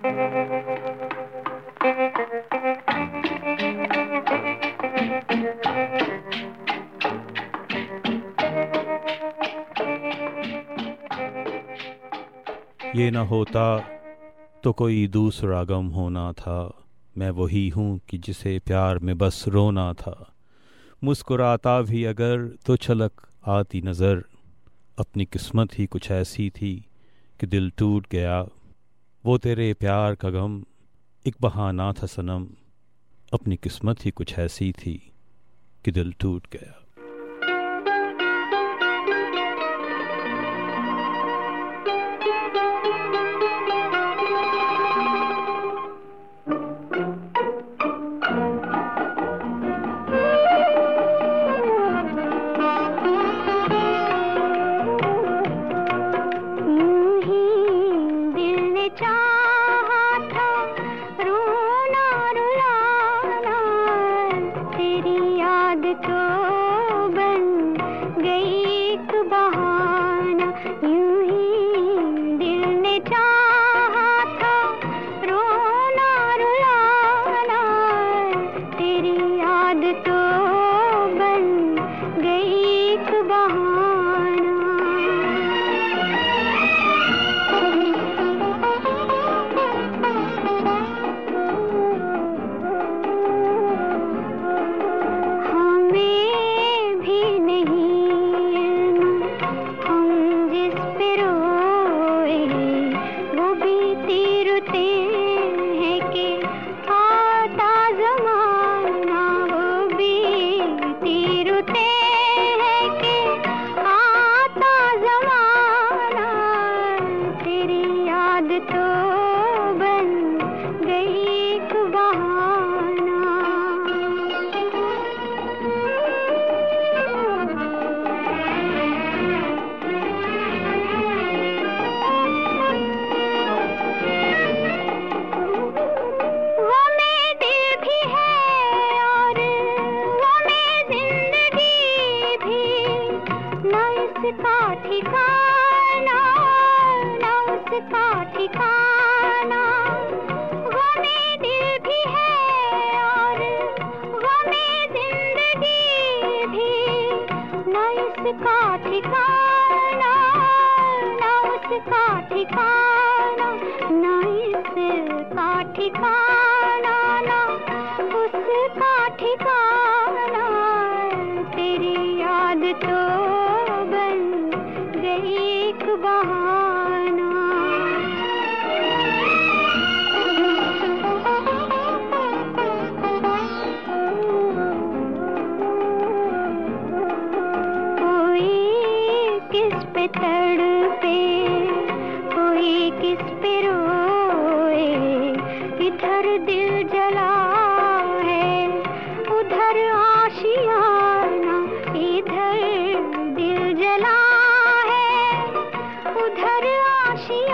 ये न होता तो कोई दूसरा गम होना था। मैं वही हूँ कि जिसे प्यार में बस रोना था। मुस्कुराता भी अगर तो छलक आती नज़र। अपनी किस्मत ही कुछ ऐसी थी कि दिल टूट गया। वो तेरे प्यार का गम, एक बहाना था सनम। अपनी किस्मत ही कुछ ऐसी थी कि दिल टूट गया। ठिकाना उधर आशी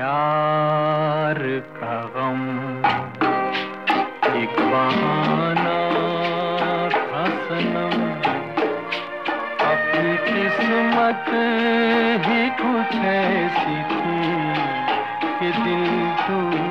प्यार का गम। एक बहाना सनम। अपनी किस्मत ही कुछ ऐसी थी कि दिल तू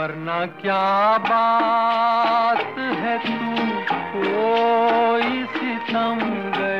वरना क्या बात है तू? कोई सितमगर तो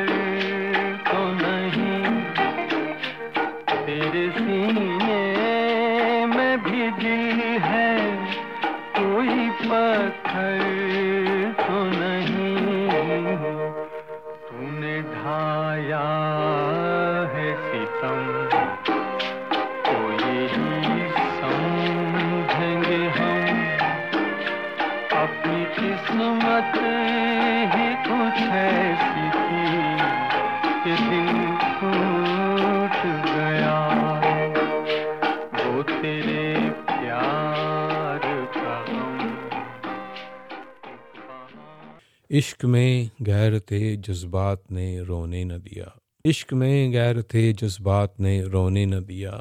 इश्क में गैर थे जज्बात ने रोने न दिया। इश्क में गैर थे जज्बात ने रोने न दिया।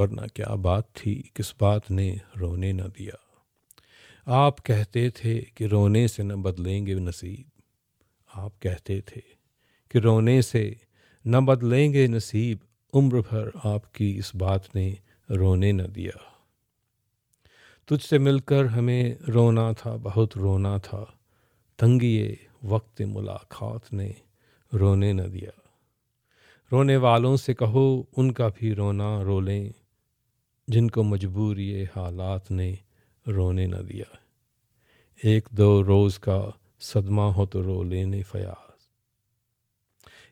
वरना क्या बात थी? किस बात ने रोने न दिया? आप कहते थे कि रोने से न बदलेंगे नसीब। आप कहते थे कि रोने से न बदलेंगे नसीब। उम्र भर आपकी इस बात ने रोने न दिया। तुझसे मिलकर हमें रोना था, बहुत रोना था। तंगिए वक्त मुलाकात ने रोने न दिया। रोने वालों से कहो, उनका भी रोना रो लें जिनको मजबूरी हालात ने रोने न दिया। एक दो रोज़ का सदमा हो तो रो लेने फयाज।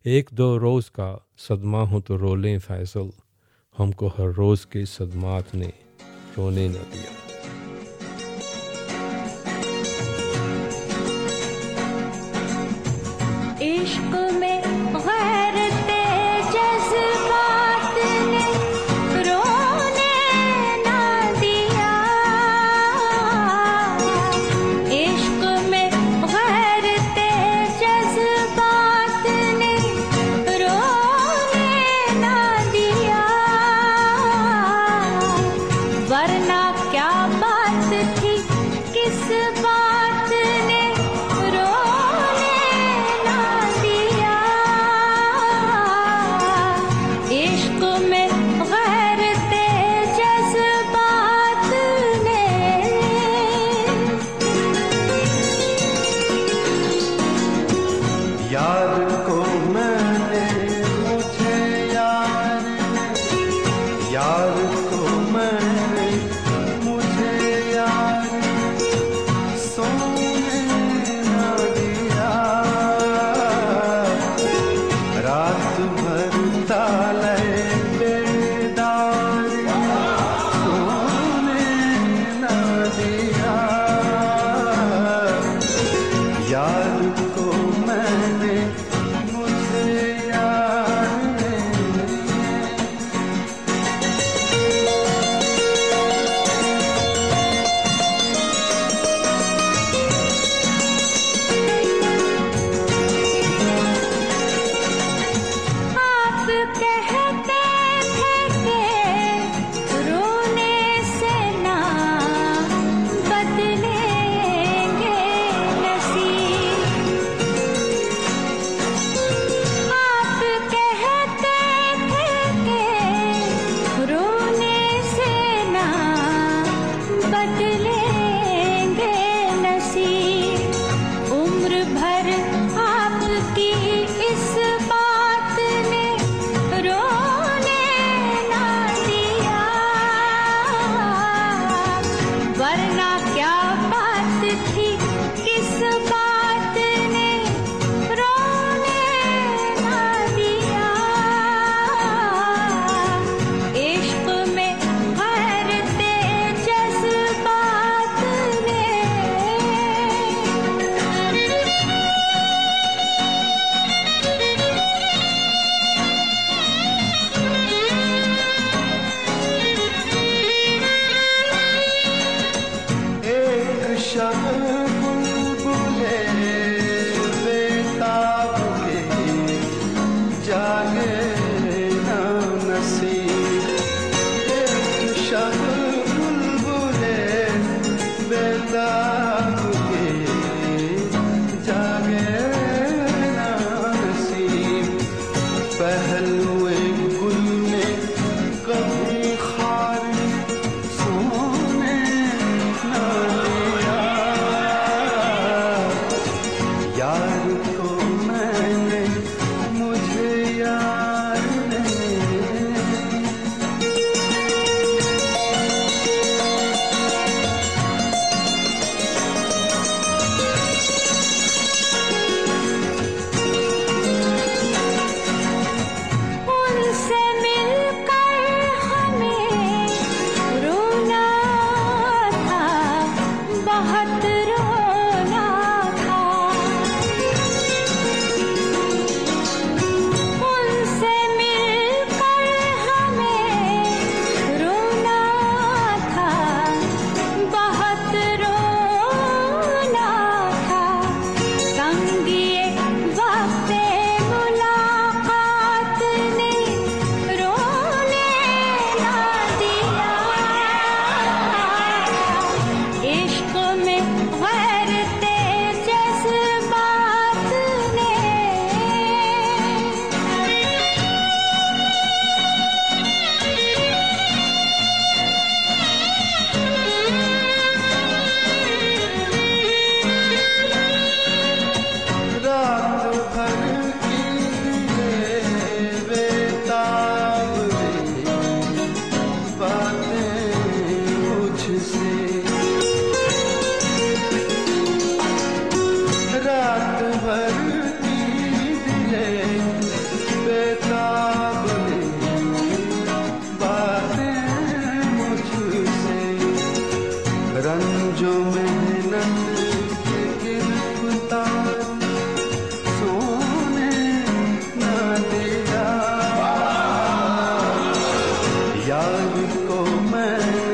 एक दो रोज़ का सदमा हो तो रो लें फैसल, हमको हर रोज़ के सदमात ने रोने न दिया। algo y.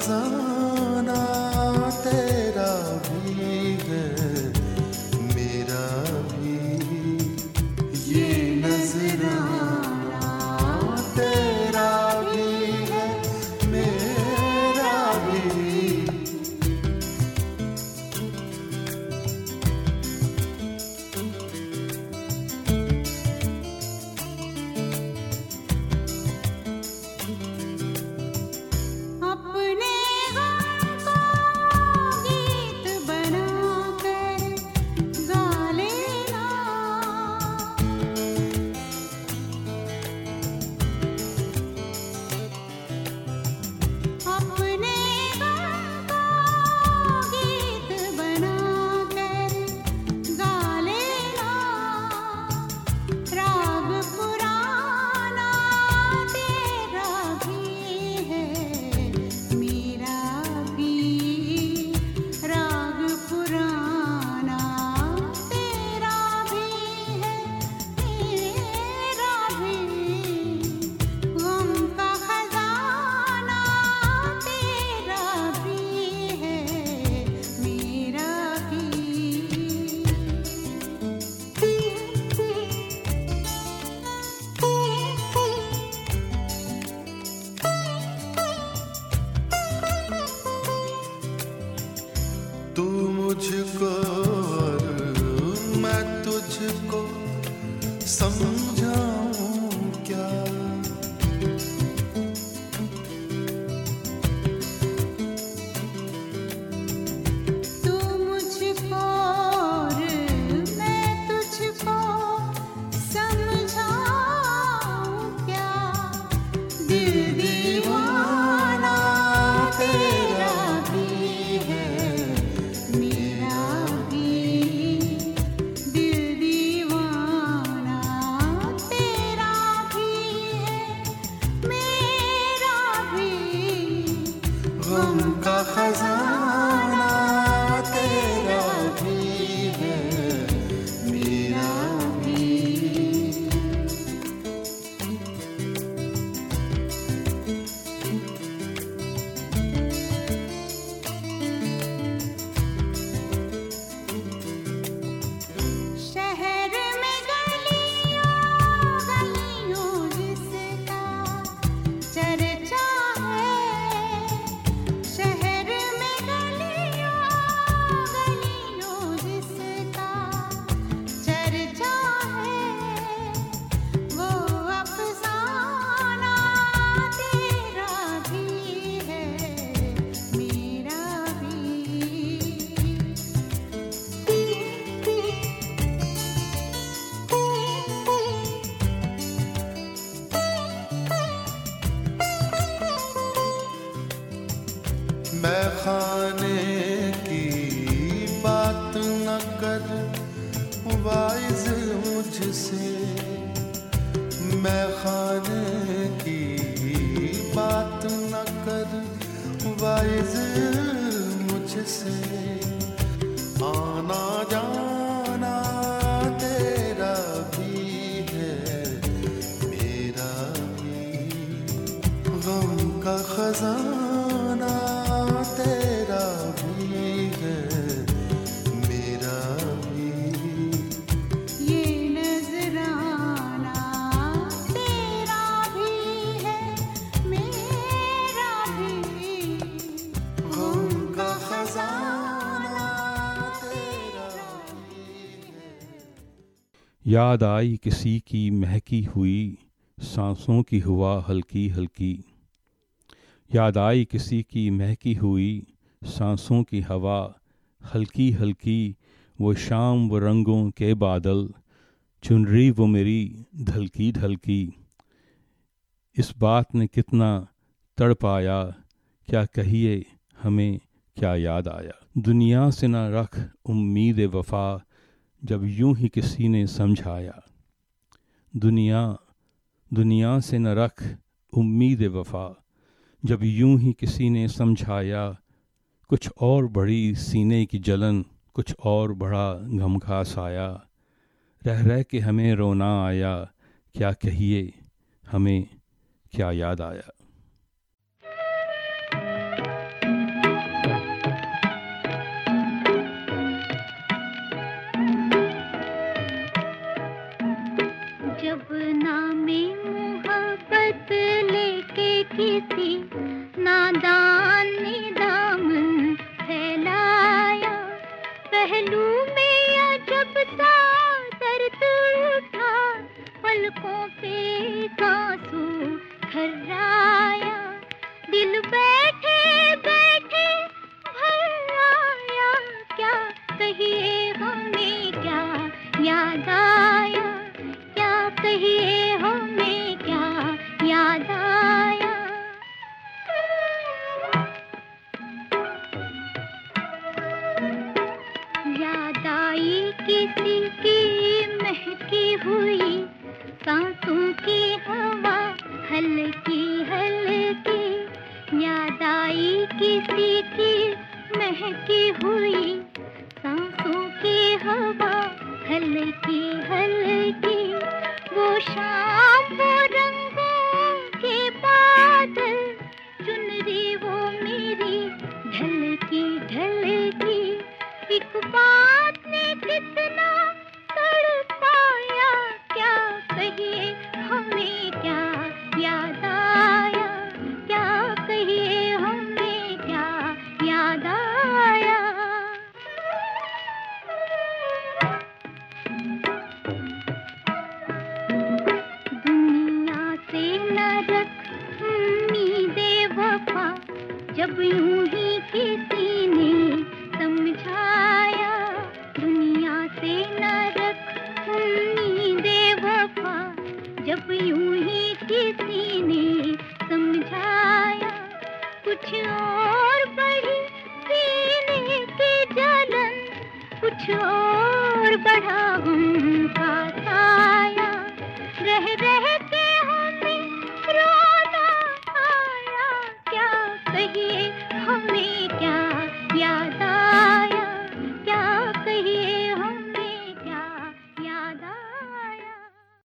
का मैं खाने की बात न कर वाइज मुझसे। मैं खाने याद आई किसी की महकी हुई, सांसों की हुआ हल्की हल्की। याद आई किसी की महकी हुई, सांसों की हवा हल्की हल्की। वो शाम व रंगों के बादल चुनरी वो मेरी ढलकी ढलकी इस बात ने कितना तड़ पाया क्या कहिए हमें क्या याद आया। दुनिया से न रख उम्मीद वफा जब यूँ ही किसी ने समझाया, दुनिया दुनिया से न रख उम्मीद वफा। जब यूँ ही किसी ने समझाया, कुछ और बड़ी सीने की जलन, कुछ और बड़ा गमखा साया रह रह के हमें रोना आया, क्या कहिए, हमें क्या याद आया। पहलू में अजब सा दर्द उठा। पलकों पे आँसू खर्राया। दिल बैठे बैठे भर क्या कहिए हमें क्या याद आया? क्या कहिए महकी हुई जब यूँ ही किसी ने समझाया, दुनिया से न रख वफा। जब यूँ ही किसी ने समझाया, कुछ और बढ़ी सीने की जलन, कुछ और बढ़ा हम